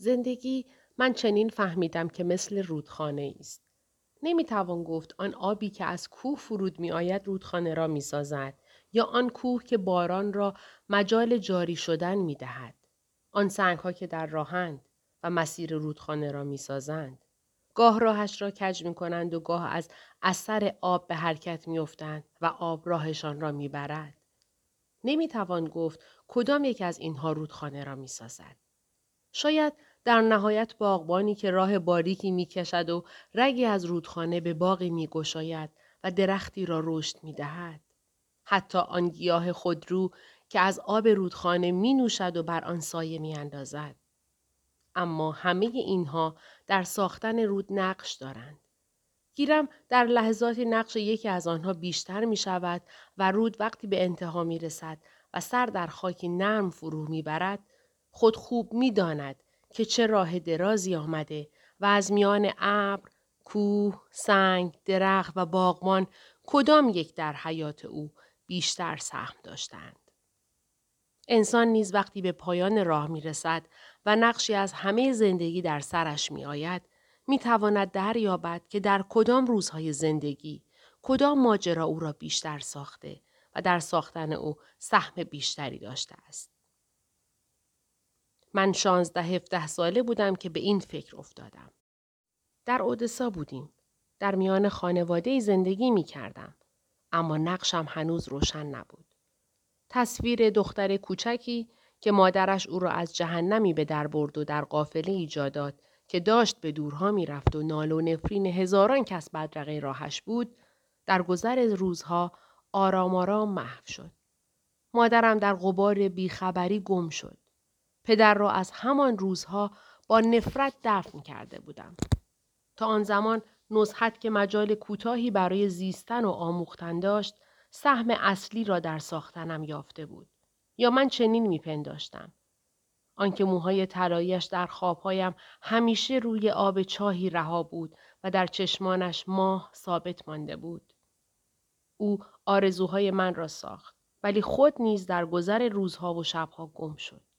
زندگی من چنین فهمیدم که مثل رودخانه است. نمی توان گفت آن آبی که از کوه فرود می آید رودخانه را می سازد یا آن کوه که باران را مجال جاری شدن می دهد. آن سنگ ها که در راهند و مسیر رودخانه را می سازند. گاه راهش را کج می کنند و گاه از اثر آب به حرکت می افتند و آب راهشان را می برد. نمی توان گفت کدام یک از اینها رودخانه را می سازد. شاید در نهایت باغبانی که راه باریکی می کشد و رگی از رودخانه به باقی می گشاید و درختی را رشد می دهد. حتی آن گیاه خودرو که از آب رودخانه می نوشد و بر آن سایه می اندازد. اما همه اینها در ساختن رود نقش دارند. گیرم در لحظاتی نقش یکی از آنها بیشتر می شود و رود وقتی به انتها می رسد و سر در خاکی نرم فرو می برد خود خوب می داند که چه راه درازی آمده و از میان ابر، کوه، سنگ، درخت و باغمان کدام یک در حیات او بیشتر سهم داشتند. انسان نیز وقتی به پایان راه می رسد و نقشی از همه زندگی در سرش می آید، می تواند دریابد که در کدام روزهای زندگی، کدام ماجرا او را بیشتر ساخته و در ساختن او سهم بیشتری داشته است. من شانزده هفته ساله بودم که به این فکر افتادم. در اودسا بودیم. در میان خانواده زندگی می کردم. اما نقشم هنوز روشن نبود. تصویر دختر کوچکی که مادرش او را از جهنمی به در برد و در قافله ایجاد داد که داشت به دورها می‌رفت و نال و نفرین هزاران کس بدرقه راهش بود در گذر روزها آرام آرام محو شد. مادرم در غبار بیخبری گم شد. پدر را از همان روزها با نفرت دفن کرده بودم. تا آن زمان نزحت که مجال کوتاهی برای زیستن و آموختن داشت سهم اصلی را در ساختنم یافته بود. یا من چنین میپنداشتم. آنکه موهای طلاییش در خوابهایم همیشه روی آب چاهی رها بود و در چشمانش ماه ثابت مانده بود. او آرزوهای من را ساخت ولی خود نیز در گذر روزها و شبها گم شد.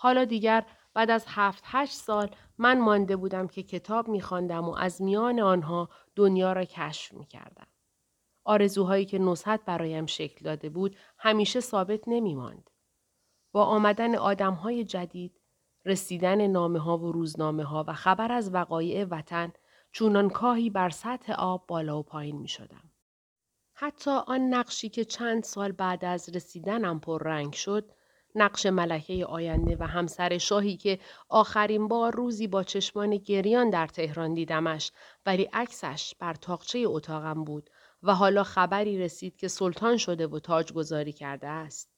حالا دیگر بعد از هفت هشت سال من مانده بودم که کتاب میخواندم و از میان آنها دنیا را کشف می‌کردم. آرزوهایی که نصحت برایم شکل داده بود همیشه ثابت نمی ماند. با آمدن آدمهای جدید، رسیدن نامه ها و روزنامه ها و خبر از وقایع وطن چونان کاهی بر سطح آب بالا و پایین می شدم. حتی آن نقشی که چند سال بعد از رسیدنم رنگ شد، نقش ملکه آینده و همسر شاهی که آخرین بار روزی با چشمان گریان در تهران دیدمش ولی عکسش بر تاقچه اتاقم بود و حالا خبری رسید که سلطان شده و تاج گذاری کرده است.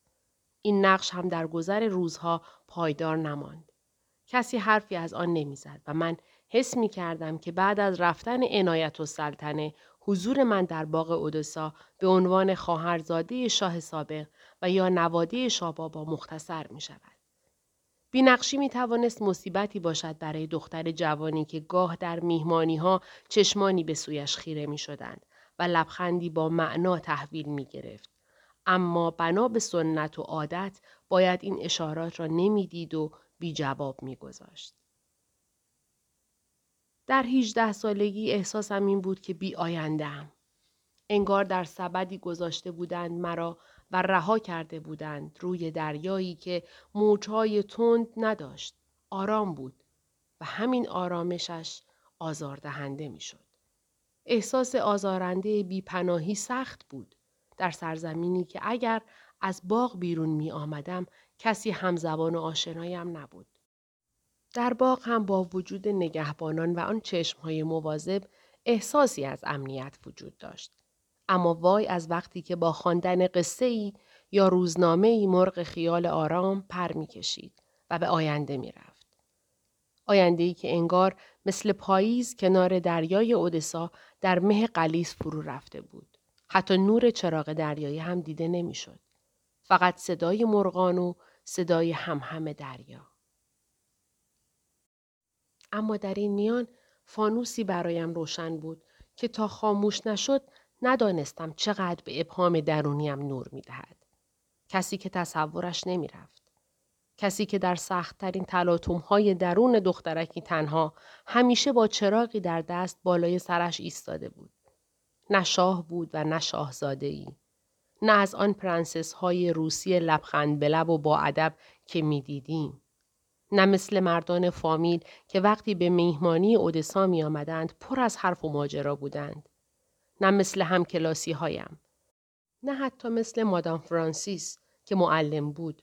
این نقش هم در گذر روزها پایدار نماند. کسی حرفی از آن نمی‌زد و من حس می کردم که بعد از رفتن عنایت و سلطنه حضور من در باغ اودسا به عنوان خواهرزاده شاه سابق و یا نواده شابابا مختصر می شود. بینقشی می توانست مصیبتی باشد برای دختر جوانی که گاه در میهمانی ها چشمانی به سویش خیره می شدند و لبخندی با معنا تحویل می گرفت. اما بنا به سنت و عادت باید این اشارات را نمی‌دید و بی جواب می گذاشت. در 18 سالگی احساسم این بود که بی آیندهم. انگار در سبدی گذاشته بودند مرا و رها کرده بودند روی دریایی که موجهای تند نداشت. آرام بود و همین آرامشش آزاردهنده می‌شد. احساس آزارنده بیپناهی سخت بود در سرزمینی که اگر از باغ بیرون می آمدم کسی همزبان و آشنایم نبود. در باغ هم با وجود نگهبانان و آن چشمهای مواظب احساسی از امنیت وجود داشت. اما وای از وقتی که با خواندن قصه ای یا روزنامه ای مرغ خیال آرام پر می کشید و به آینده می رفت. آینده ای که انگار مثل پاییز کنار دریای اودسا در مه قلیس فرو رفته بود. حتی نور چراغ دریایی هم دیده نمی‌شد. فقط صدای مرغان و صدای همهم دریا. اما در این میان فانوسی برایم روشن بود که تا خاموش نشد ندانستم چقدر به ابهام درونیم نور می دهد. کسی که تصورش نمی رفت. کسی که در سختترین تلاتوم های درون دخترکی تنها همیشه با چراغی در دست بالای سرش ایستاده بود. نه شاه بود و نه شاهزاده ای. نه از آن پرنسس های روسی لبخند به لب و با ادب که می‌دیدیم. نه مثل مردان فامیل که وقتی به میهمانی اودسا می آمدند پر از حرف و ماجرا بودند. نه مثل همکلاسی هایم. نه حتی مثل مادام فرانسیس که معلم بود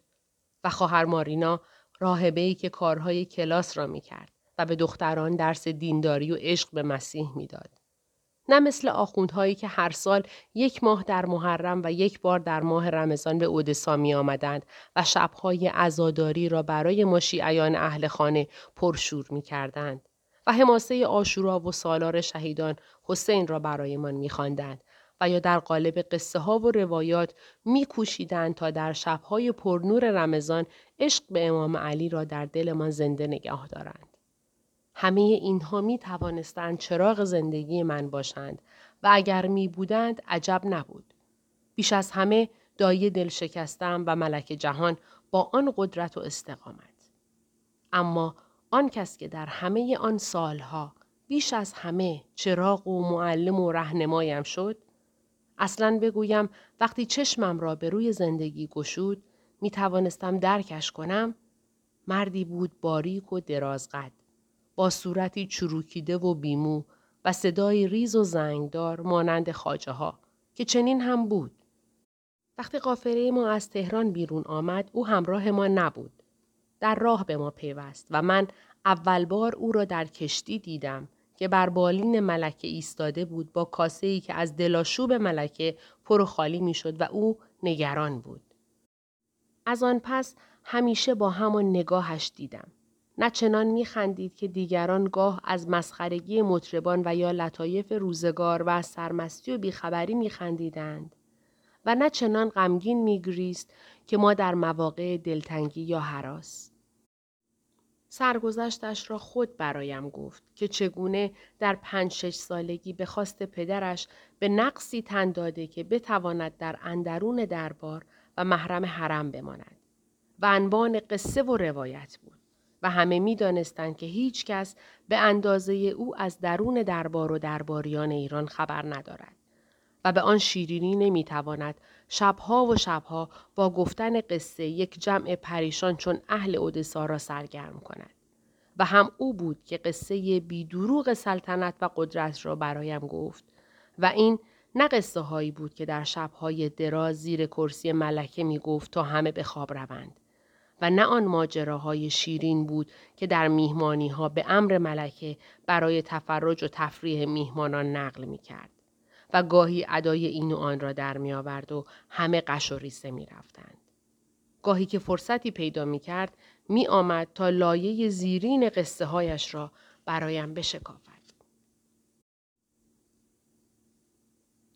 و خواهر مارینا راهبه که کارهای کلاس را می کرد و به دختران درس دینداری و عشق به مسیح می‌داد. نه مثل آخوندهایی که هر سال یک ماه در محرم و یک بار در ماه رمضان به اودسا می آمدند و شبهای عزاداری را برای ما شیعیان اهل خانه پرشور می کردند و حماسه آشورا و سالار شهیدان حسین را برایمان می خواندند و یا در قالب قصه ها و روایات می کوشیدند تا در شبهای پرنور رمضان عشق به امام علی را در دلمان زنده نگاه دارند. همه اینها می توانستند چراغ زندگی من باشند و اگر می بودند عجب نبود. بیش از همه دایی دل شکستم و ملک جهان با آن قدرت و استقامت. اما آن کس که در همه آن سالها بیش از همه چراغ و معلم و رهنمایم شد اصلا بگویم وقتی چشمم را به روی زندگی گشود می توانستم درکش کنم مردی بود باریک و درازقد با صورتی چروکیده و بیمو و صدای ریز و زنگدار مانند خاجه ها که چنین هم بود. وقتی قافله ما از تهران بیرون آمد او همراه ما نبود. در راه به ما پیوست و من اول بار او را در کشتی دیدم که بر بالین ملکه ایستاده بود با کاسه ای که از دلاشوب ملکه پر و خالی می‌شد و او نگران بود. از آن پس همیشه با همان نگاهش دیدم. نه چنان میخندید که دیگران گاه از مسخرگی مطربان و یا لطایف روزگار و از سرمستی و بیخبری میخندیدند و نه چنان غمگین میگریست که ما در مواقع دلتنگی یا حراس. سرگذشتش را خود برایم گفت که چگونه در پنج شش سالگی به خواست پدرش به نقصی تن داده که بتواند در اندرون دربار و محرم حرم بماند و انبان قصه و روایت بود و همه می دانستند که هیچ کس به اندازه او از درون دربار و درباریان ایران خبر ندارد به آن شیرینی نمی تواند شبها و شبها با گفتن قصه یک جمع پریشان چون اهل اودسا را سرگرم کند. و هم او بود که قصه بیدروغ سلطنت و قدرت را برایم گفت و این نه قصه هایی بود که در شبهای دراز زیر کرسی ملکه می گفت تا همه به خواب روند و نه آن ماجراهای شیرین بود که در میهمانی ها به امر ملکه برای تفرج و تفریح میهمانان نقل می کرد. و گاهی ادای این و آن را در می آورد و همه قش و ریسه می رفتند. گاهی که فرصتی پیدا می کرد می آمد تا لایه زیرین قصه هایش را برایم بشکافد.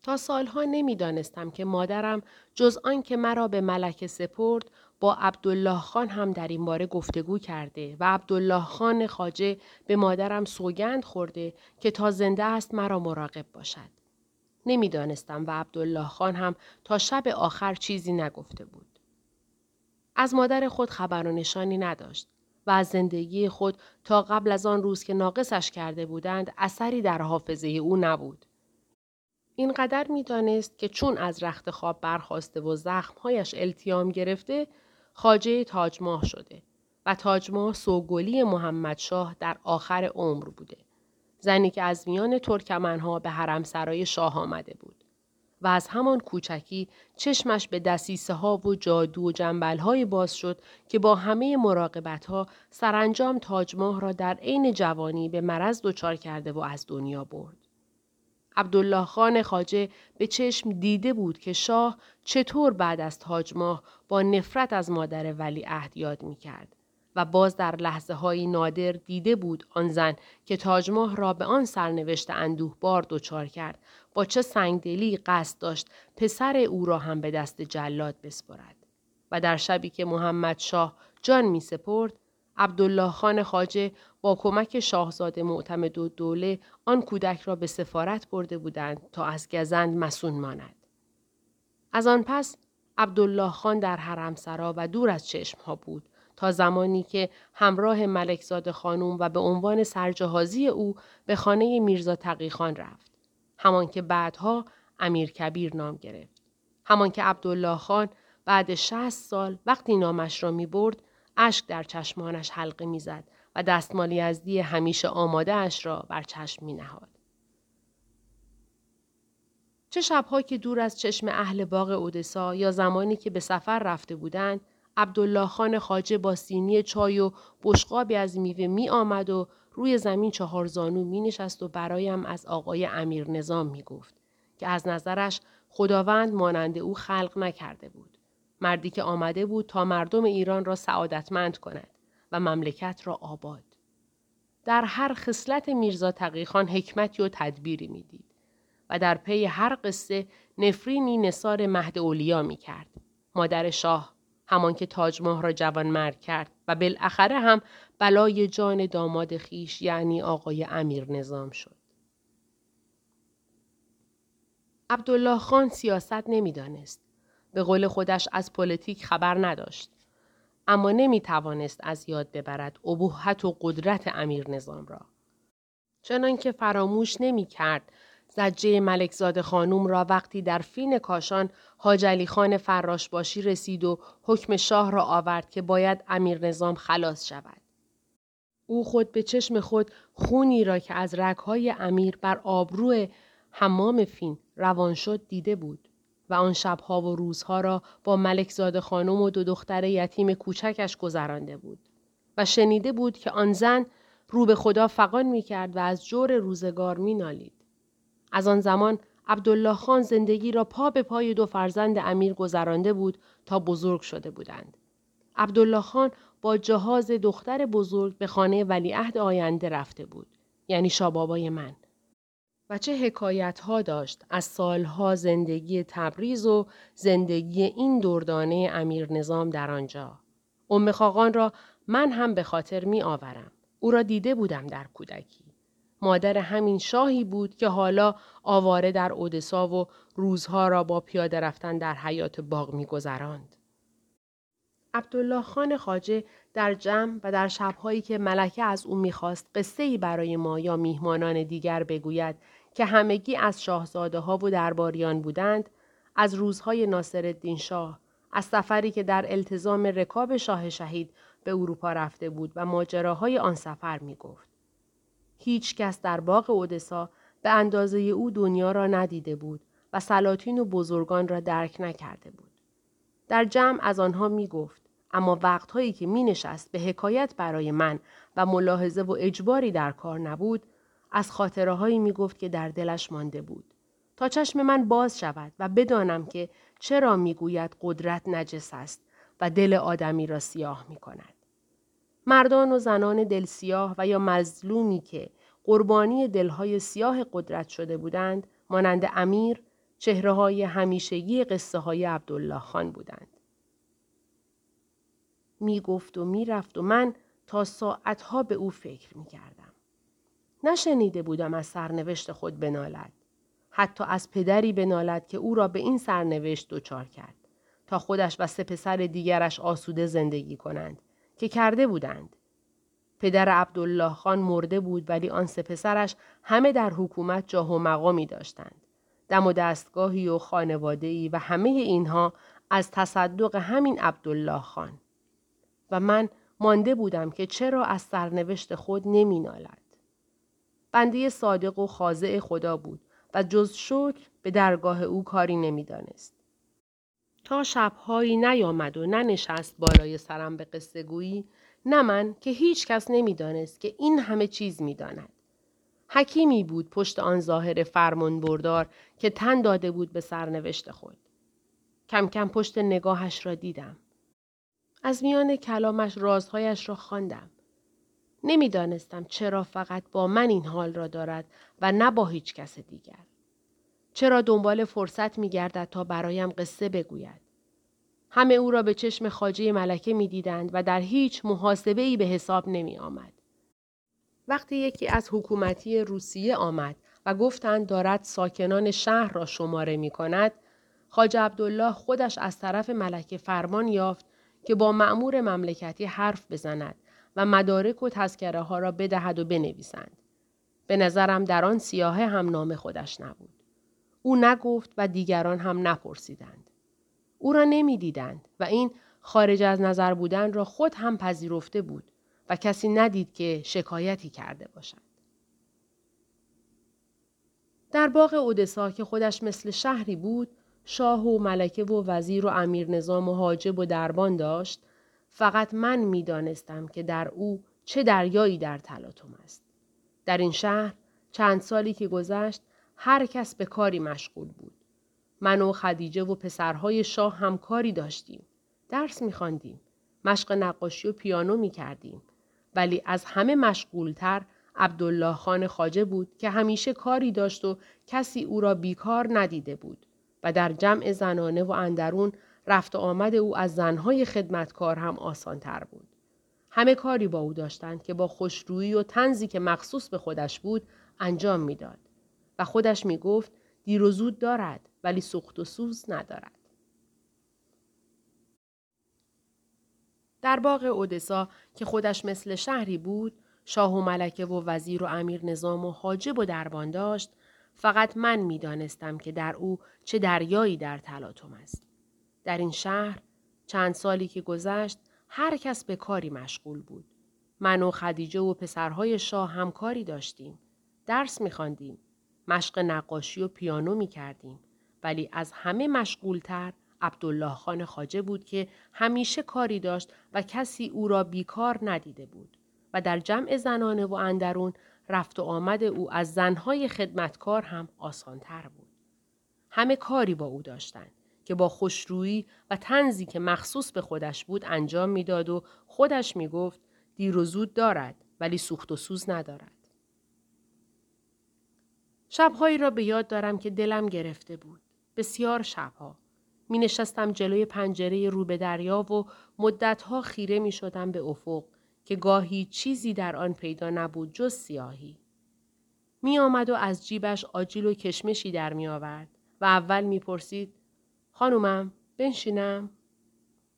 تا سالها نمی‌دانستم که مادرم جز آن که مرا به ملکه سپرد با عبدالله خان هم در این باره گفتگو کرده و عبدالله خان خاجه به مادرم سوگند خورده که تا زنده است مرا مراقب باشد. نمی‌دانستم و عبدالله خان هم تا شب آخر چیزی نگفته بود. از مادر خود خبر و نشانی نداشت و از زندگی خود تا قبل از آن روز که ناقصش کرده بودند اثری در حافظه او نبود. اینقدر می‌دانست که چون از رخت خواب برخواسته و زخمهایش التیام گرفته خاجه تاجماه شده و تاجماه سوگلی محمدشاه در آخر عمر بوده. زنی که از میان ترکمنها به حرم سرای شاه آمده بود. و از همان کوچکی چشمش به دسیسه ها و جادو و جنبل های باز شد که با همه مراقبت ها سرانجام تاجماه را در عین جوانی به مرض دچار کرده و از دنیا برد. عبدالله خان خاجه به چشم دیده بود که شاه چطور بعد از تاجماه با نفرت از مادر ولی عهد یاد می کرد و باز در لحظه های نادر دیده بود آن زن که تاجماه را به آن سرنوشت اندوه بار دچار کرد. با چه سنگدلی قصد داشت پسر او را هم به دست جلاد بسپرد. و در شبی که محمد شاه جان می سپرد عبدالله خان خاجه با کمک شاهزاده معتمد و دوله آن کودک را به سفارت برده بودند تا از گزند مسون ماند. از آن پس عبدالله خان در حرم سرا و دور از چشم ها بود. تا زمانی که همراه ملکزاد خانوم و به عنوان سرجهازی او به خانه میرزا تقیخان رفت. همان که بعدها امیر کبیر نام گرفت. همان که عبدالله خان بعد شهست سال وقتی نامش را می برد اشک در چشمانش حلقه می‌زد و دستمالی یزدی همیشه آماده اش را بر چشم می نهاد. چه شبها که دور از چشم اهل باغ اودسا یا زمانی که به سفر رفته بودند عبدالله خان خاجه با سینی چای و بشقابی از میوه می آمد و روی زمین چهار زانو می نشست و برایم از آقای امیر نظام می گفت که از نظرش خداوند مانند او خلق نکرده بود. مردی که آمده بود تا مردم ایران را سعادتمند کند و مملکت را آباد. در هر خصلت میرزا تقیخان حکمتی و تدبیری می‌دید و در پی هر قصه نفرینی نصار مهد اولیا می کرد. مادر شاه همان که تاج ماه را جوان مرگ کرد و بالاخره هم بلای جان داماد خیش یعنی آقای امیر نظام شد. عبدالله خان سیاست نمی‌دانست. به قول خودش از پلیتیک خبر نداشت. اما نمی توانست از یاد ببرد ابهت و قدرت امیر نظام را. چنانکه فراموش نمی کرد ضجه ملکزاده خانوم را وقتی در فین کاشان حاج خان فراش باشی رسید و حکم شاه را آورد که باید امیر نظام خلاص شود. او خود به چشم خود خونی را که از رگهای امیر بر آبرو حمام فین روان شد دیده بود و آن شبها و روزها را با ملکزاد خانم و دو دختر یتیم کوچکش گذرانده بود و شنیده بود که آن زن رو به خدا فقان می کرد و از جور روزگار می نالید. از آن زمان عبدالله خان زندگی را پا به پای دو فرزند امیر گذرانده بود تا بزرگ شده بودند. عبدالله خان با جهاز دختر بزرگ به خانه ولیعهد آینده رفته بود. یعنی شابابای من. و چه حکایت ها داشت از سالها زندگی تبریز و زندگی این دردانه امیر نظام در آنجا. ام خاقان را من هم به خاطر می آورم. او را دیده بودم در کودکی. مادر همین شاهی بود که حالا آواره در اودسا و روزها را با پیاده رفتن در حیات باغ می گذراند. عبدالله خان خاجه در جمع و در شبهایی که ملکه از او می‌خواست قصه ای برای ما یا میهمانان دیگر بگوید که همگی از شاهزاده ها و درباریان بودند از روزهای ناصرالدین شاه از سفری که در التزام رکاب شاه شهید به اروپا رفته بود و ماجراهای آن سفر می گفت. هیچ کس در باغ اودسا به اندازه او دنیا را ندیده بود و سلاطین و بزرگان را درک نکرده بود. در جمع از آنها می گفت اما وقتهایی که می نشست به حکایت برای من و ملاحظه و اجباری در کار نبود از خاطره هایی می گفت که در دلش مانده بود. تا چشم من باز شود و بدانم که چرا می گوید قدرت نجس است و دل آدمی را سیاه می کند. مردان و زنان دل سیاه و یا مظلومی که قربانی دلهای سیاه قدرت شده بودند مانند امیر چهره های همیشگی قصه های عبدالله خان بودند. می گفت و می رفت و من تا ساعتها به او فکر می کردم. نشنیده بودم از سرنوشت خود بنالد. حتی از پدری بنالد که او را به این سرنوشت دچار کرد تا خودش و سه پسر دیگرش آسوده زندگی کنند که کرده بودند. پدر عبدالله خان مرده بود ولی آن سه پسرش همه در حکومت جاه و مقامی داشتند. دم و دستگاهی و خانوادهی و همه اینها از تصدق همین عبدالله خان. و من مانده بودم که چرا از سرنوشت خود نمی نالد. بنده صادق و خاضع خدا بود و جز شکر به درگاه او کاری نمی‌دانست. تا شبهایی نیامد و ننشست بالای سرم به قصه گویی نه من که هیچ کس نمی‌دانست که این همه چیز می‌داند. حکیمی بود پشت آن ظاهر فرمان بردار که تن داده بود به سرنوشت خود. کم کم پشت نگاهش را دیدم. از میان کلامش رازهایش را خواندم. نمی‌دانستم چرا فقط با من این حال را دارد و نه با هیچ کس دیگر. چرا دنبال فرصت می گردد تا برایم قصه بگوید. همه او را به چشم خاجه ملکه می دیدند و در هیچ محاسبه ای به حساب نمی آمد. وقتی یکی از حکومتی روسیه آمد و گفتند دارد ساکنان شهر را شماره می کند، خاج عبدالله خودش از طرف ملکه فرمان یافت که با معمور مملکتی حرف بزند و مدارک و تذکره ها را بدهد و بنویسند. به نظرم در آن سیاهه هم نام خودش نبود. او نگفت و دیگران هم نپرسیدند. او را نمی‌دیدند و این خارج از نظر بودن را خود هم پذیرفته بود و کسی ندید که شکایتی کرده باشد. در باغ اودسا که خودش مثل شهری بود، شاه و ملکه و وزیر و امیر نظام و حاجب و دربان داشت، فقط من می دانستم که در او چه دریایی در تلاطم است. در این شهر چند سالی که گذشت هر کس به کاری مشغول بود. من و خدیجه و پسرهای شاه هم کاری داشتیم. درس میخواندیم. مشق نقاشی و پیانو می کردیم. ولی از همه مشغولتر عبدالله خان خاجه بود که همیشه کاری داشت و کسی او را بیکار ندیده بود و در جمع زنانه و اندرون رفت آمد او از زنهای خدمتکار هم آسانتر بود. همه کاری با او داشتند که با خوشرویی و تنزی که مخصوص به خودش بود انجام می‌داد خودش می گفت دیر و زود دارد ولی سخت و سوز ندارد. در باغ اودسا که خودش مثل شهری بود شاه و ملکه و وزیر و امیر نظام و حاجب و دربان داشت فقط من می دانستم که در او چه دریایی در تلاطم است. در این شهر چند سالی که گذشت هر کس به کاری مشغول بود. من و خدیجه و پسرهای شاه هم کاری داشتیم. درس میخواندیم. مشق نقاشی و پیانو می کردیم. ولی از همه مشغولتر عبدالله خان خاجه بود که همیشه کاری داشت و کسی او را بیکار ندیده بود. و در جمع زنانه و اندرون رفت و آمد او از زنهای خدمتکار هم آسانتر بود. همه کاری با او داشتند که با خوشرویی و تنزی که مخصوص به خودش بود انجام می‌داد و خودش می‌گفت دیر و زود دارد ولی سوخت و سوز ندارد. شبهایی را به یاد دارم که دلم گرفته بود. بسیار شبها. می نشستم جلوی پنجره رو به دریا و مدتها خیره می شدم به افق که گاهی چیزی در آن پیدا نبود جز سیاهی. می آمد و از جیبش آجیل و کشمشی در می آورد و اول می پرسید خانومم بنشینم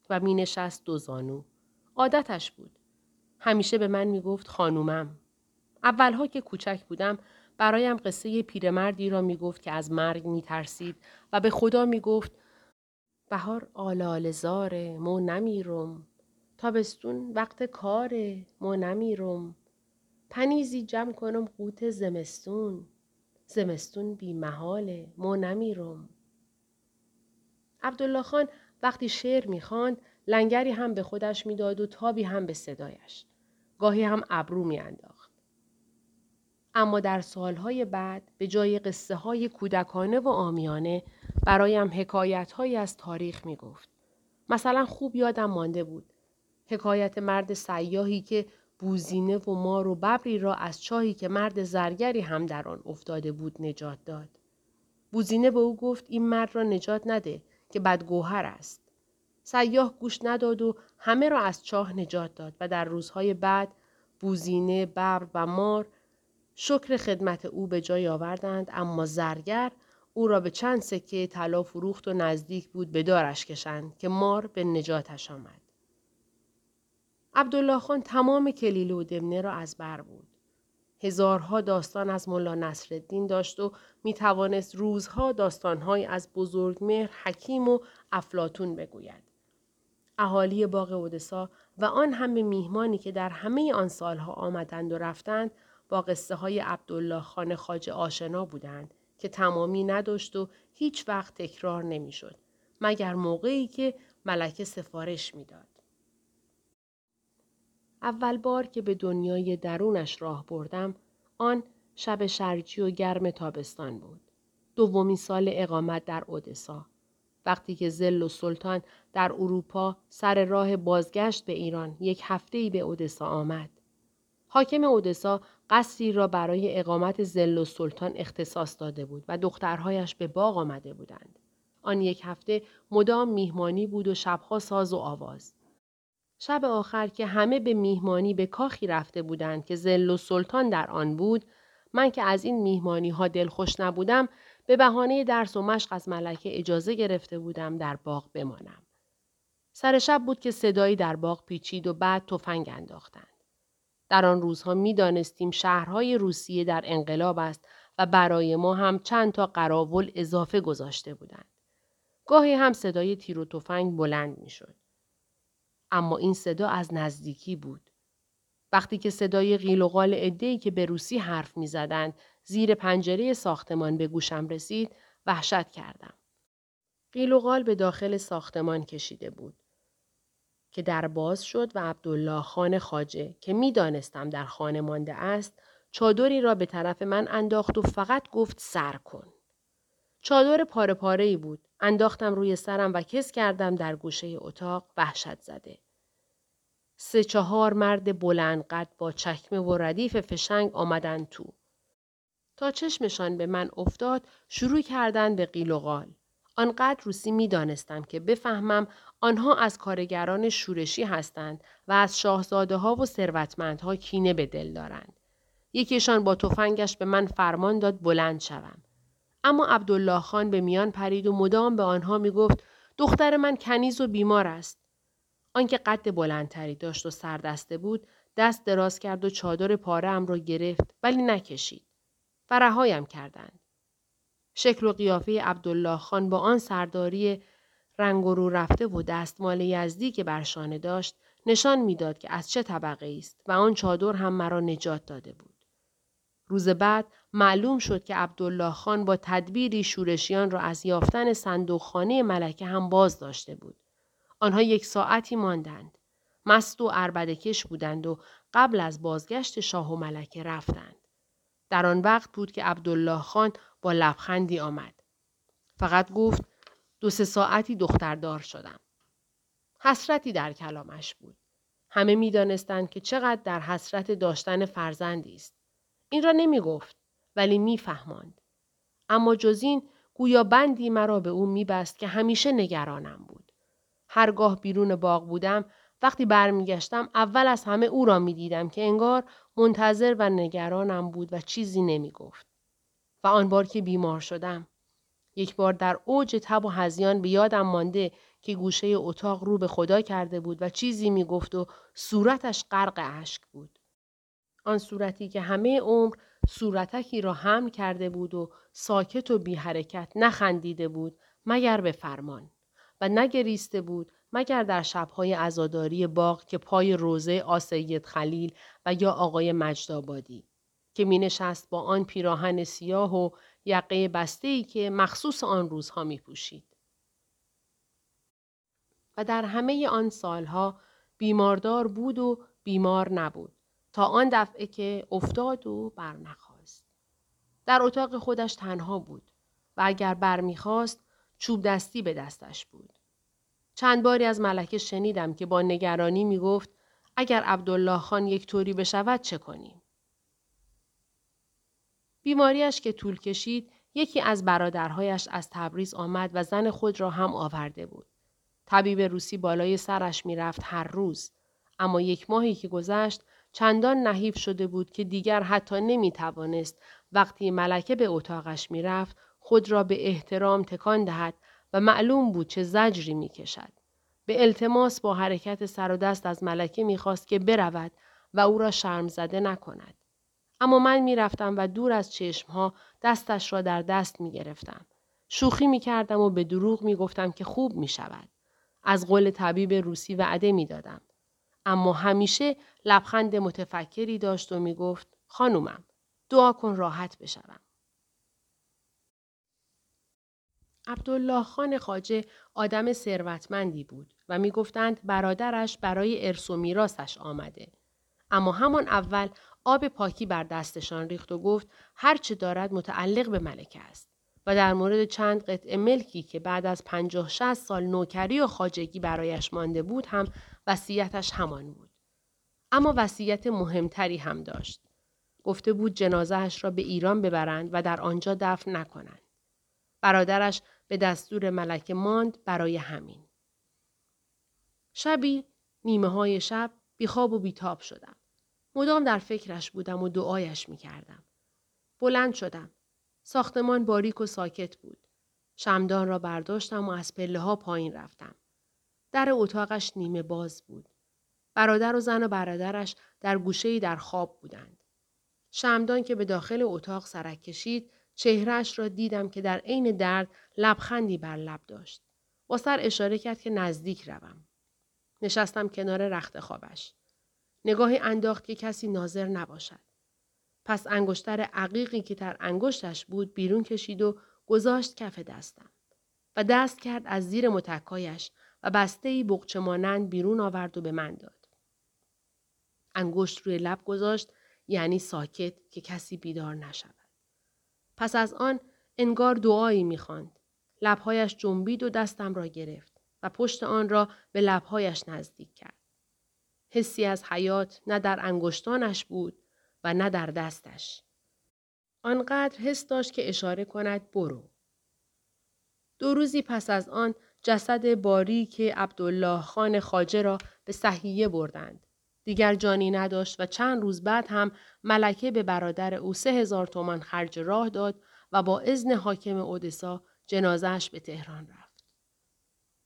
و می نشست دو زانو. عادتش بود. همیشه به من می گفت خانومم. اولها که کوچک بودم برایم قصه پیرمردی را می گفت که از مرگ می ترسید و به خدا می گفت بهار آلال زاره مو نمیرم. تابستون وقت کاره ما نمیرم. پنیزی جمع کنم قوت زمستون. زمستون بی محاله ما نمیرم. عبدالله خان وقتی شعر می‌خواند لنگری هم به خودش می‌داد و تابی هم به صدایش. گاهی هم ابرو میانداخت. اما در سالهای بعد به جای قصه های کودکانه و آمیانه برایم حکایت از تاریخ می گفت. مثلا خوب یادم مانده بود. حکایت مرد سیاهی که بوزینه و مار و ببری را از چاهی که مرد زرگری هم در آن افتاده بود نجات داد. بوزینه به او گفت این مرد را نجات نده که بدگوهر است. سیاه گوش نداد و همه را از چاه نجات داد و در روزهای بعد بوزینه، ببر و مار شکر خدمت او به جای آوردند اما زرگر او را به چند سکه طلا فروخت و نزدیک بود به دارش کشند که مار به نجاتش آمد. عبدالله خان تمام کلیل و دمنه را از بر بود. هزارها داستان از ملا نصرالدین داشت و می توانست روزها داستانهای از بزرگمهر حکیم و افلاتون بگوید. اهالی باغ اودسا و آن همه میهمانی که در همه آن سالها آمدند و رفتند با قصه های عبدالله خان خاجه آشنا بودند که تمامی نداشت و هیچ وقت تکرار نمی‌شد مگر موقعی که ملکه سفارش می‌داد. اول بار که به دنیای درونش راه بردم آن شب شرجی و گرم تابستان بود. دومین سال اقامت در اودسا. وقتی که زل و سلطان در اروپا سر راه بازگشت به ایران یک هفته ای به اودسا آمد. حاکم اودسا قصری را برای اقامت زل و سلطان اختصاص داده بود و دخترهایش به باغ آمده بودند. آن یک هفته مدام میهمانی بود و شبها ساز و آواز. شب آخر که همه به میهمانی به کاخی رفته بودند که زل و سلطان در آن بود من که از این میهمانی ها دلخوش نبودم به بهانه درس و مشق از ملکه اجازه گرفته بودم در باغ بمانم. سر شب بود که صدایی در باغ پیچید و بعد تفنگ انداختند. در آن روزها می دانستیم شهرهای روسیه در انقلاب است و برای ما هم چند تا قراول اضافه گذاشته بودند. گاهی هم صدای تیر و تفنگ بلند می شد. اما این صدا از نزدیکی بود. وقتی که صدای قیل و قال که به روسی حرف می‌زدند زیر پنجره ساختمان به گوشم رسید وحشت کردم. قیل و قال به داخل ساختمان کشیده بود. که در باز شد و عبدالله خان خاجه که می‌دانستم در خانه مانده است چادری را به طرف من انداخت و فقط گفت سر کن. چادر پاره پاره ای بود. انداختم روی سرم و کس کردم در گوشه اتاق وحشت زده. سه چهار مرد بلند قد با چکمه و ردیف فشنگ آمدن تو. تا چشمشان به من افتاد شروع کردن به قیل و قال. آنقدر روسی می دانستم که بفهمم آنها از کارگران شورشی هستند و از شاهزاده ها و ثروتمندها کینه به دل دارند. یکیشان با تفنگش به من فرمان داد بلند شوم. اما عبدالله خان به میان پرید و مدام به آنها می گفت دختر من کنیز و بیمار است. آنکه قد بلندتری داشت و سردسته بود دست دراز کرد و چادر پاره ام را گرفت ولی نکشید. فرهایم کردند. شکل و قیافه عبدالله خان با آن سرداری رنگ و رو رفته و دستمال یزدی که بر شانه داشت نشان می‌داد که از چه طبقه است و آن چادر هم مرا نجات داده بود. روز بعد معلوم شد که عبدالله خان با تدبیری شورشیان را از یافتن صندوقخانه ملکه هم باز داشته بود. آنها یک ساعتی ماندند. مست و عربدکش بودند و قبل از بازگشت شاه و ملکه رفتند. در آن وقت بود که عبدالله خان با لبخندی آمد. فقط گفت دو سه ساعتی دختردار شدم. حسرتی در کلامش بود. همه می دانستند که چقدر در حسرت داشتن فرزندی است. این را نمی گفت ولی می فهماند. اما جز این گویا بندی مرا به او می بست که همیشه نگرانم بود. هرگاه بیرون باغ بودم وقتی برمیگشتم اول از همه او را می دیدم که انگار منتظر و نگرانم بود و چیزی نمی گفت. و آن بار که بیمار شدم یک بار در اوج تب و هزیان به یادم مانده که گوشه اتاق رو به خدا کرده بود و چیزی می گفت و صورتش غرق اشک بود. آن صورتی که همه عمر صورتکی را حمل کرده بود و ساکت و بی حرکت نخندیده بود مگر به فرمان و نگریسته بود مگر در شبهای ازاداری باغ که پای روزه آسید خلیل و یا آقای مجدابادی که می نشست با آن پیراهن سیاه و یقه بسته ای که مخصوص آن روزها می پوشید. و در همه آن سالها بیماردار بود و بیمار نبود تا آن دفعه که افتاد و برنخواست. در اتاق خودش تنها بود و اگر برمیخواست چوب دستی به دستش بود. چند باری از ملکه شنیدم که با نگرانی می گفت اگر عبدالله خان یک طوری بشود چه کنیم؟ بیماریش که طول کشید یکی از برادرهایش از تبریز آمد و زن خود را هم آورده بود. طبیب روسی بالای سرش می‌رفت هر روز اما یک ماهی که گذشت چندان نحیف شده بود که دیگر حتی نمی توانست وقتی ملکه به اتاقش می‌رفت خود را به احترام تکان دهد و معلوم بود چه زجری می کشد. به التماس با حرکت سر و دست از ملکه می‌خواست که برود و او را شرم زده نکند. اما من می‌رفتم و دور از چشمها دستش را در دست می گرفتم. شوخی می کردم و به دروغ می گفتم که خوب می شود. از قول طبیب روسی وعده می دادم. اما همیشه لبخند متفکری داشت و می گفت خانومم دعا کن راحت بشوم. عبدالله خان خاجه آدم ثروتمندی بود و می‌گفتند برادرش برای ارث و میراثش آمده. اما همان اول آب پاکی بر دستشان ریخت و گفت هر چه دارد متعلق به ملکه است و در مورد چند قطعه ملکی که بعد از پنجاه شست سال نوکری و خاجگی برایش مانده بود هم وصیتش همان بود. اما وصیت مهمتری هم داشت. گفته بود جنازهش را به ایران ببرند و در آنجا دفن نکنند. برادرش به دستور ملکه ماند برای همین. شبی نیمه های شب بیخواب و بیتاب شدم. مدام در فکرش بودم و دعایش می کردم. بلند شدم. ساختمان باریک و ساکت بود. شمدان را برداشتم و از پله ها پایین رفتم. در اتاقش نیمه باز بود. برادر و زن و برادرش در گوشه‌ای در خواب بودند. شمدان که به داخل اتاق سرک کشید چهرهش را دیدم که در عین درد لبخندی بر لب داشت. با سر اشاره کرد که نزدیک روم. نشستم کنار رخت خوابش. نگاهی انداخت که کسی ناظر نباشد. پس انگشتر عقیقی که در انگشتش بود بیرون کشید و گذاشت کف دستم. و دست کرد از زیر متکایش و بسته ای بقچه مانند بیرون آورد و به من داد. انگشت روی لب گذاشت یعنی ساکت که کسی بیدار نشود. پس از آن انگار دعایی می‌خواند. لبهایش جنبید و دستم را گرفت و پشت آن را به لبهایش نزدیک کرد. حسی از حیات نه در انگشتانش بود و نه در دستش. آنقدر حس داشت که اشاره کند برو. دو روزی پس از آن جسد باری که عبدالله خان خاجه را به صحیه بردند. دیگر جانی نداشت و چند روز بعد هم ملکه به برادر او سه هزار تومان خرج راه داد و با اذن حاکم اودسا جنازش به تهران رفت.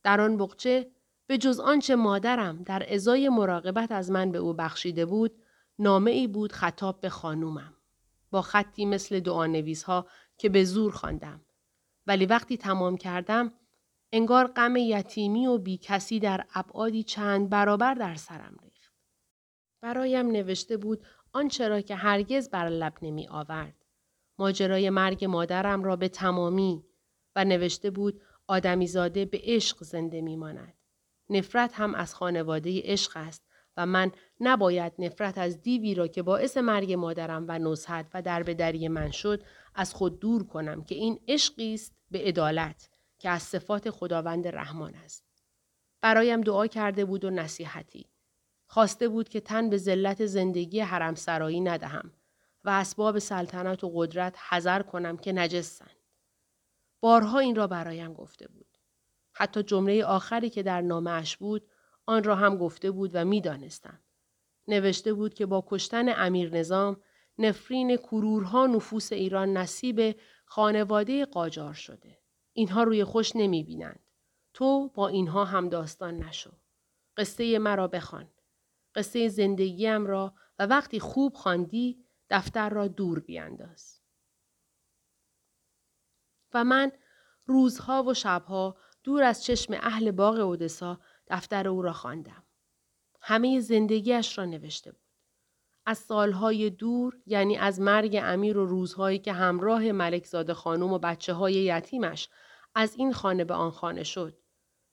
در آن بقچه به جز آنچه مادرم در ازای مراقبت از من به او بخشیده بود، نامه ای بود خطاب به خانومم. با خطی مثل دعانویس ها که به زور خواندم. ولی وقتی تمام کردم انگار غم یتیمی و بی کسی در ابعادی چند برابر در سرم ریخت. برایم نوشته بود آنچه را که هرگز بر لب نمی آورد. ماجرای مرگ مادرم را به تمامی و نوشته بود آدمیزاده به عشق زنده می ماند. نفرت هم از خانواده عشق است و من نباید نفرت از دیوی را که باعث مرگ مادرم و نزهت و دربدری من شد از خود دور کنم که این عشقی است به عدالت که از صفات خداوند رحمان است. برایم دعا کرده بود و نصیحتی. خواسته بود که تن به ذلت زندگی حرم سرایی ندهم و اسباب سلطنت و قدرت حذر کنم که نجسند. بارها این را برایم گفته بود. حتی جمله آخری که در نامش بود آن را هم گفته بود و می‌دانستم. نوشته بود که با کشتن امیر نظام نفرین کرورها نفوس ایران نصیب خانواده قاجار شده. اینها روی خوش نمی بینند. تو با اینها هم داستان نشو. قصه مرا بخوان. قصه زندگیم را و وقتی خوب خواندی دفتر را دور بیانداز. و من روزها و شبها دور از چشم اهل باغ اودسا دفتر او را خواندم. همه زندگیش را نوشته بود. از سالهای دور یعنی از مرگ امیر و روزهایی که همراه ملکزاده خانم و بچه های یتیمش از این خانه به آن خانه شد.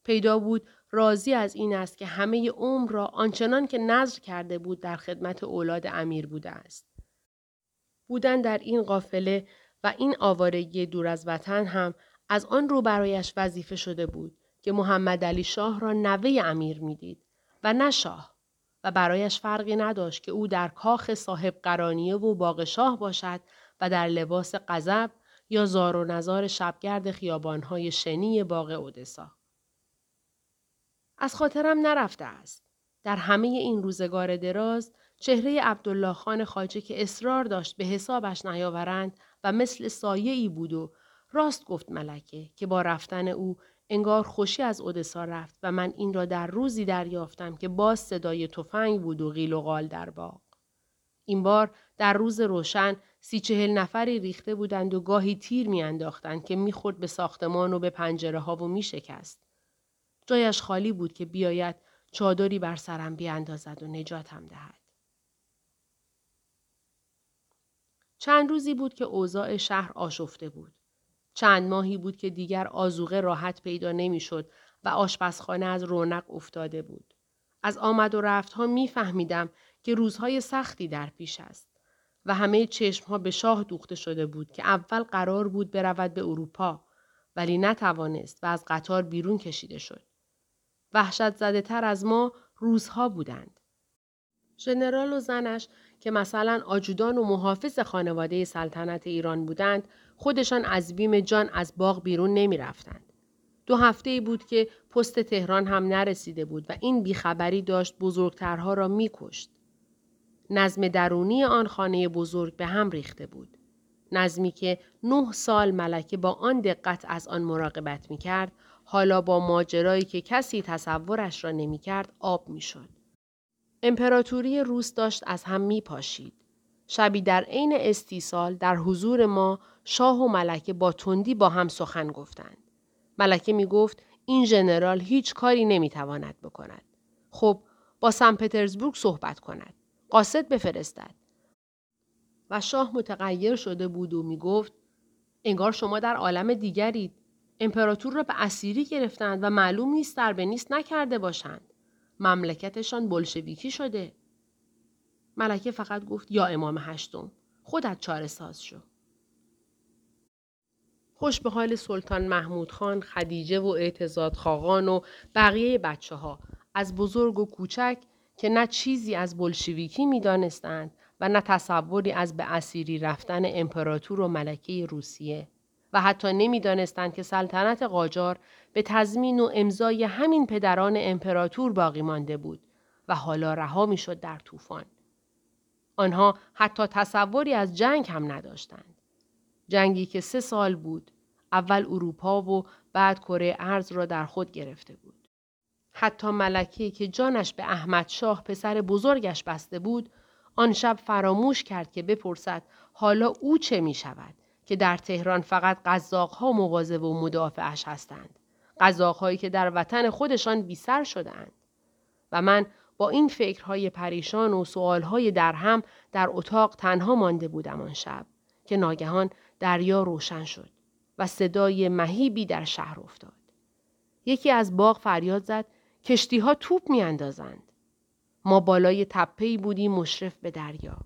پیدا بود راضی از این است که همه عمر را آنچنان که نظر کرده بود در خدمت اولاد امیر بوده است. بودن در این قافله و این آوارگی دور از وطن هم از آن رو برایش وظیفه شده بود که محمد علی شاه را نوه امیر می‌دید و نه شاه و برایش فرقی نداشت که او در کاخ صاحب قرانیه و باغ شاه باشد و در لباس قذب یا زار و نزار شبگرد خیابانهای شنی باغ اودسا. از خاطرم نرفته است. در همه این روزگار دراز چهره عبدالله خان خاجه که اصرار داشت به حسابش نیاورند و مثل سایه ای بود و راست گفت ملکه که با رفتن او انگار خوشی از اودسا رفت و من این را در روزی دریافتم که باز صدای تفنگ بود و غیل و غال در باغ. این بار در روز روشن سی چهل نفری ریخته بودند و گاهی تیر میانداختند که می‌خورد به ساختمان و به پنجره ها و میشکست. جایش خالی بود که بیاید چادری بر سرم بیاندازد و نجاتم دهد. چند روزی بود که اوضاع شهر آشفته بود. چند ماهی بود که دیگر آزوغه راحت پیدا نمی‌شد و آشپزخانه از رونق افتاده بود. از آمد و رفت ها می فهمیدم که روزهای سختی در پیش است و همه چشم ها به شاه دوخته شده بود که اول قرار بود برود به اروپا ولی نتوانست و از قطار بیرون کشیده شد. وحشت زده تر از ما روزها بودند. ژنرال و زنش که مثلا آجودان و محافظ خانواده سلطنت ایران بودند خودشان از بیم جان از باغ بیرون نمی رفتند. دو هفته ای بود که پست تهران هم نرسیده بود و این بیخبری داشت بزرگترها را می کشت. نظم درونی آن خانه بزرگ به هم ریخته بود. نظمی که نه سال ملکه با آن دقت از آن مراقبت می کرد، حالا با ماجرایی که کسی تصورش را نمی‌کرد آب می‌شد. امپراتوری روس داشت از هم می پاشید. شبی در عین استیصال در حضور ما شاه و ملکه با تندی با هم سخن گفتند. ملکه می گفت این ژنرال هیچ کاری نمی تواند بکند. خب با سن پترزبورگ صحبت کند. قاصد بفرستد. و شاه متغیر شده بود و می گفت انگار شما در عالم دیگرید. امپراتور را به اسیری گرفتند و معلوم نیست در به نیست نکرده باشند. مملکتشان بلشویکی شده. ملکه فقط گفت یا امام هشتم خودت چاره ساز شو. خوش به حال سلطان محمود خان، خدیجه و اعتزاد خاقان و بقیه بچه ها از بزرگ و کوچک که نه چیزی از بلشویکی می دانستند و نه تصوری از به اسیری رفتن امپراتور و ملکه روسیه و حتی نمی‌دانستند که سلطنت قاجار به تضمین و امضای همین پدران امپراتور باقی مانده بود و حالا رها می‌شد در طوفان. آنها حتی تصوری از جنگ هم نداشتند. جنگی که سه سال بود، اول اروپا و بعد کره ارز را در خود گرفته بود. حتی ملکه که جانش به احمد شاه پسر بزرگش بسته بود، آن شب فراموش کرد که بپرسد حالا او چه می شود که در تهران فقط قزاقها مواظب و مدافعش هستند. قزاقهایی که در وطن خودشان بیسر شدهاند. و من با این فکرهای پریشان و سوالهای درهم در اتاق تنها مانده بودم آن شب که ناگهان دریا روشن شد و صدای مهیبی در شهر افتاد. یکی از باغ فریاد زد کشتی ها توپ می اندازند. ما بالای تپهی بودیم مشرف به دریا.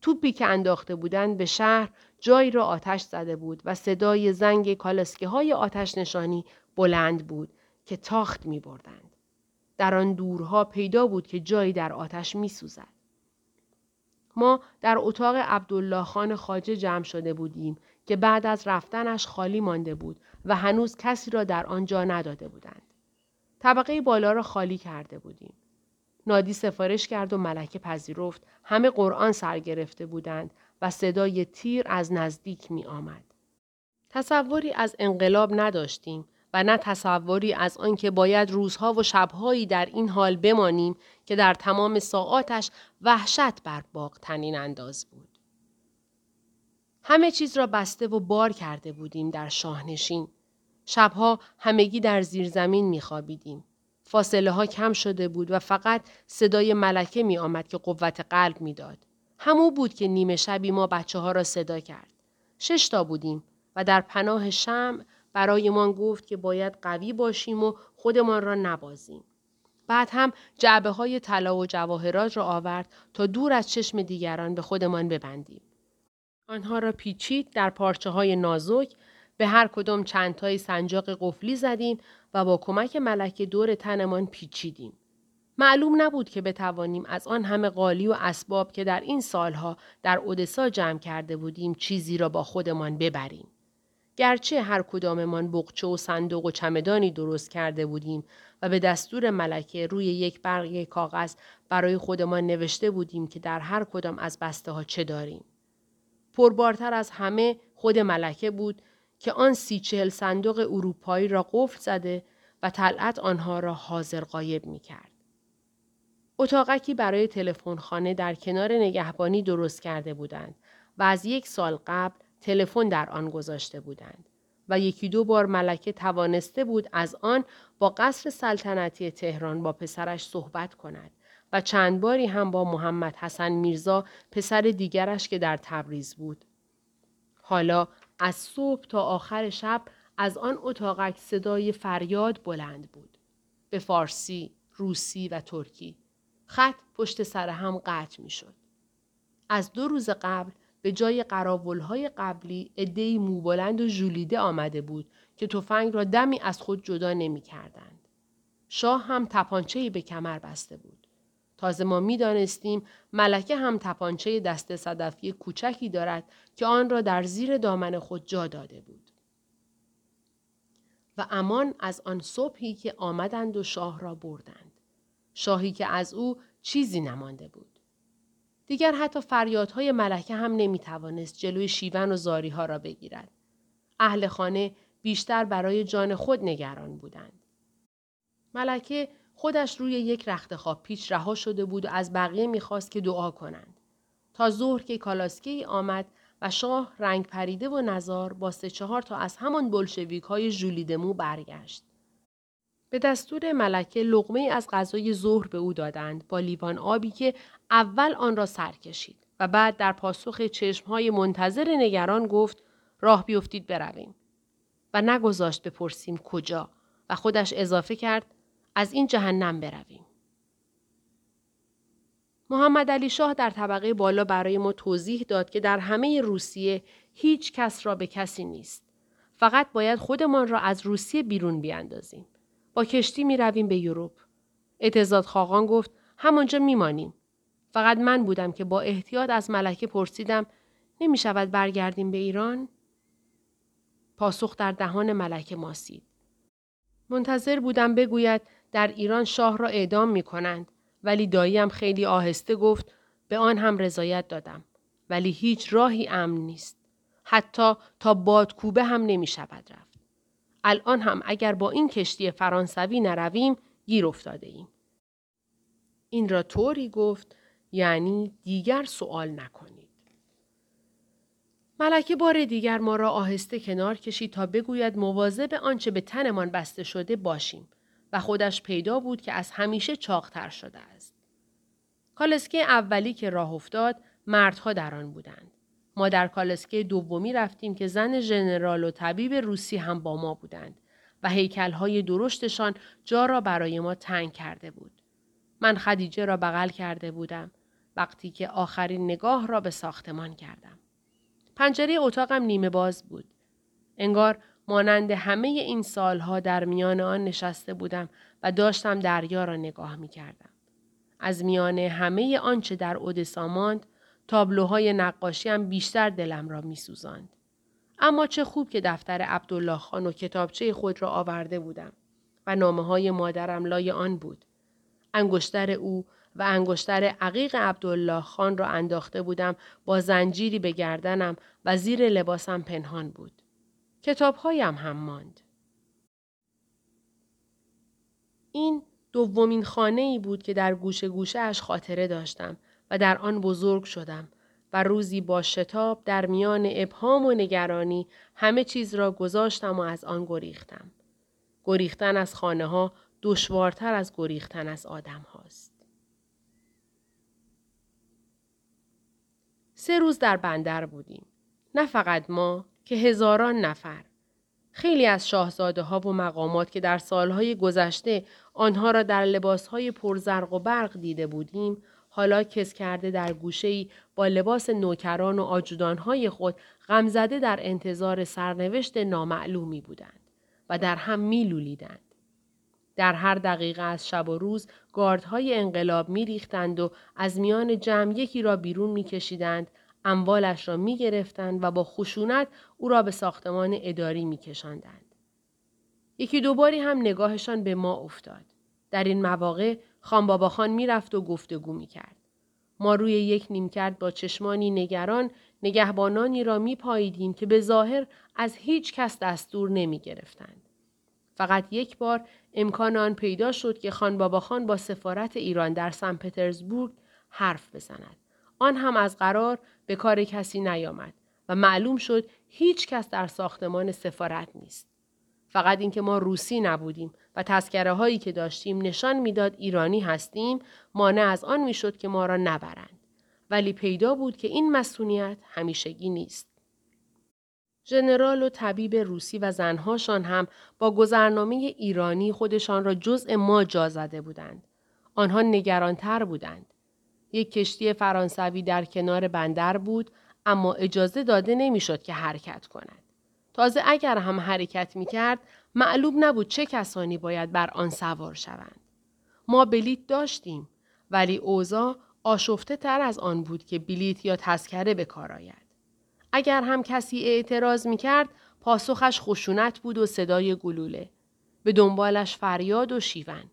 توپی که انداخته بودند به شهر جایی را آتش زده بود و صدای زنگ کالسکه های آتش نشانی بلند بود که تاخت می بردند. در آن دورها پیدا بود که جایی در آتش می سوزد. ما در اتاق عبدالله خان خاجه جمع شده بودیم که بعد از رفتنش خالی مانده بود و هنوز کسی را در آنجا نداده بودند. طبقه بالا را خالی کرده بودیم. نادی سفارش کرد و ملکه پذیرفت همه قرآن سر گرفته بودند و صدای تیر از نزدیک می آمد. تصوری از انقلاب نداشتیم و نه تصوری از آنکه باید روزها و شبهایی در این حال بمانیم که در تمام ساعاتش وحشت بر باغ تنین انداز بود. همه چیز را بسته و بار کرده بودیم در شاهنشین. شبها همگی در زیر زمین می خوابیدیم. فاصله ها کم شده بود و فقط صدای ملکه می آمد که قوت قلب می داد. همو بود که نیمه شبی ما بچه ها را صدا کرد. شش تا بودیم و در پناه شم برایمان گفت که باید قوی باشیم و خودمان را نبازیم. بعد هم جعبه های طلا و جواهرات را آورد تا دور از چشم دیگران به خودمان ببندیم. آنها را پیچید در پارچه های نازک به هر کدام چندتای سنجاق قفلی زدیم و با کمک ملکه دور تنمان پیچیدیم. معلوم نبود که بتوانیم از آن همه قالی و اسباب که در این سالها در اودسا جمع کرده بودیم چیزی را با خودمان ببریم. گرچه هر کداممان بقچه و صندوق و چمدانی درست کرده بودیم و به دستور ملکه روی یک برگه کاغذ برای خودمان نوشته بودیم که در هر کدام از بسته ها چه داریم. پربارتر از همه خود ملکه بود که آن سی چهل صندوق اروپایی را قفل زده و طلعت آنها را حاضر قایب می کرد. اتاقکی برای تلفنخانه در کنار نگهبانی درست کرده بودند و از یک سال قبل تلفن در آن گذاشته بودند و یکی دو بار ملکه توانسته بود از آن با قصر سلطنتی تهران با پسرش صحبت کند و چند باری هم با محمد حسن میرزا پسر دیگرش که در تبریز بود. حالا از صبح تا آخر شب از آن اتاقک صدای فریاد بلند بود. به فارسی، روسی و ترکی. خط پشت سر هم قطع می شد. از دو روز قبل به جای های قبلی عدهای موبلند و ژولیده آمده بود که تفنگ را دمی از خود جدا نمی کردند. شاه هم تپانچه‌ای به کمر بسته بود. تازه ما می دانستیم ملکه هم تپانچه دست صدفی کوچکی دارد که آن را در زیر دامن خود جا داده بود. و امان از آن صبحی که آمدند و شاه را بردند. شاهی که از او چیزی نمانده بود. دیگر حتی فریادهای ملکه هم نمی توانست جلوی شیون و زاری ها را بگیرد. اهل خانه بیشتر برای جان خود نگران بودند. ملکه خودش روی یک رخت خواب پیچ رها شده بود و از بقیه می‌خواست که دعا کنند. تا ظهر که کالاسکی آمد و شاه رنگ پریده و نزار با سه چهار تا از همان بلشویک های جولیدمو برگشت. به دستور ملکه لغمه از غذای ظهر به او دادند با لیوان آبی که اول آن را سر کشید و بعد در پاسخ چشمهای منتظر نگران گفت راه بیفتید برویم و نگذاشت بپرسیم کجا و خودش اضافه کرد از این جهنم برویم. محمد علی شاه در طبقه بالا برای ما توضیح داد که در همه روسیه هیچ کس را به کسی نیست. فقط باید خودمان را از روسیه بیرون بیاندازیم. با کشتی می رویم به یوروپ. اعتزاد خاقان گفت همانجا میمانیم. فقط من بودم که با احتیاط از ملکه پرسیدم نمی شود برگردیم به ایران؟ پاسخ در دهان ملکه ماسید. منتظر بودم بگوید در ایران شاه را اعدام می کنند ولی داییم خیلی آهسته گفت به آن هم رضایت دادم ولی هیچ راهی امن نیست. حتی تا بادکوبه هم نمی شود رفت. الان هم اگر با این کشتی فرانسوی نرویم گیر افتاده ایم. این را طوری گفت یعنی دیگر سوال نکنید. ملکه بار دیگر ما را آهسته کنار کشید تا بگوید مواظب آنچه به تنمان بسته شده باشیم و خودش پیدا بود که از همیشه چاقتر شده است. کالسکه اولی که راه افتاد مردها در آن بودند. ما در کالسکه دومی رفتیم که زن ژنرال و طبیب روسی هم با ما بودند و هیکلهای درشتشان جا را برای ما تنگ کرده بود. من خدیجه را بغل کرده بودم وقتی که آخرین نگاه را به ساختمان کردم. پنجره اتاقم نیمه باز بود. انگار مانند همه این سالها در میان آن نشسته بودم و داشتم دریا را نگاه می کردم. از میان همه آنچه در اودسا ماند تابلوهای نقاشیم بیشتر دلم را می سوزند. اما چه خوب که دفتر عبدالله خان و کتابچه خود را آورده بودم و نامه های مادرم لای آن بود. انگشتر او و انگشتر عقیق عبدالله خان را انداخته بودم با زنجیری به گردنم و زیر لباسم پنهان بود. کتابهایم هم ماند. این دومین خانه ای بود که در گوشه گوشه اش خاطره داشتم و در آن بزرگ شدم و روزی با شتاب در میان ابهام و نگرانی همه چیز را گذاشتم و از آن گریختم. گریختن از خانه ها دشوارتر از گریختن از آدم هاست. سه روز در بندر بودیم. نه فقط ما که هزاران نفر. خیلی از شاهزاده ها و مقامات که در سالهای گذشته آنها را در لباسهای پرزرق و برق دیده بودیم حالا کس کرده در گوشه‌ای با لباس نوکران و آجودانهای خود غمزده در انتظار سرنوشت نامعلومی بودند و در هم میلولیدند. در هر دقیقه از شب و روز گاردهای انقلاب میریختند و از میان جمع یکی را بیرون میکشیدند اموالش را می گرفتند و با خشونت او را به ساختمان اداری می کشندند. یکی دوباری هم نگاهشان به ما افتاد. در این مواقع خان خان می رفت و گفتگو می کرد. ما روی یک نیمکرد با چشمانی نگران نگهبانانی را می پاییدیم که به ظاهر از هیچ کس دستور نمی گرفتند. فقط یک بار امکان آن پیدا شد که خان خان با سفارت ایران در سن پترزبورگ حرف بزند. آن هم از قرار به کار کسی نیامد و معلوم شد هیچ کس در ساختمان سفارت نیست. فقط اینکه ما روسی نبودیم و تذکره هایی که داشتیم نشان می‌داد ایرانی هستیم مانع از آن می‌شد که ما را نبرند. ولی پیدا بود که این مسئولیت همیشگی نیست. ژنرال و طبیب روسی و زنهاشان هم با گذرنامه ایرانی خودشان را جزء ما جا زده بودند. آنها نگرانتر بودند. یک کشتی فرانسوی در کنار بندر بود اما اجازه داده نمی‌شد که حرکت کند. تازه اگر هم حرکت می کرد معلوم نبود چه کسانی باید بر آن سوار شوند. ما بلیت داشتیم ولی اوضاع آشفته تر از آن بود که بلیت یا تذکره به کار آید. اگر هم کسی اعتراض می کرد پاسخش خشونت بود و صدای گلوله. به دنبالش فریاد و شیون.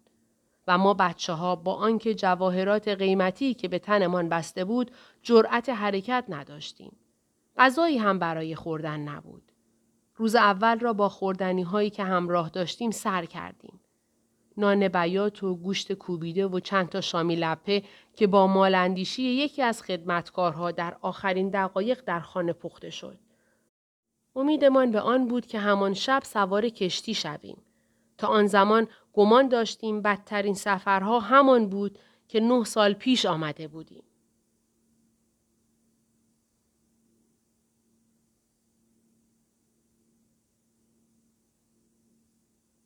و ما بچه ها با آنکه جواهرات قیمتی که به تنمان بسته بود جرأت حرکت نداشتیم. غذایی هم برای خوردن نبود. روز اول را با خوردنی هایی که همراه داشتیم سر کردیم. نان بیات و گوشت کوبیده و چند تا شامی لپه که با مالندیشی یکی از خدمتکارها در آخرین دقایق در خانه پخته شد. امیدمان به آن بود که همان شب سوار کشتی شویم. تا آن زمان گمان داشتیم بدترین سفرها همان بود که نه سال پیش آمده بودیم.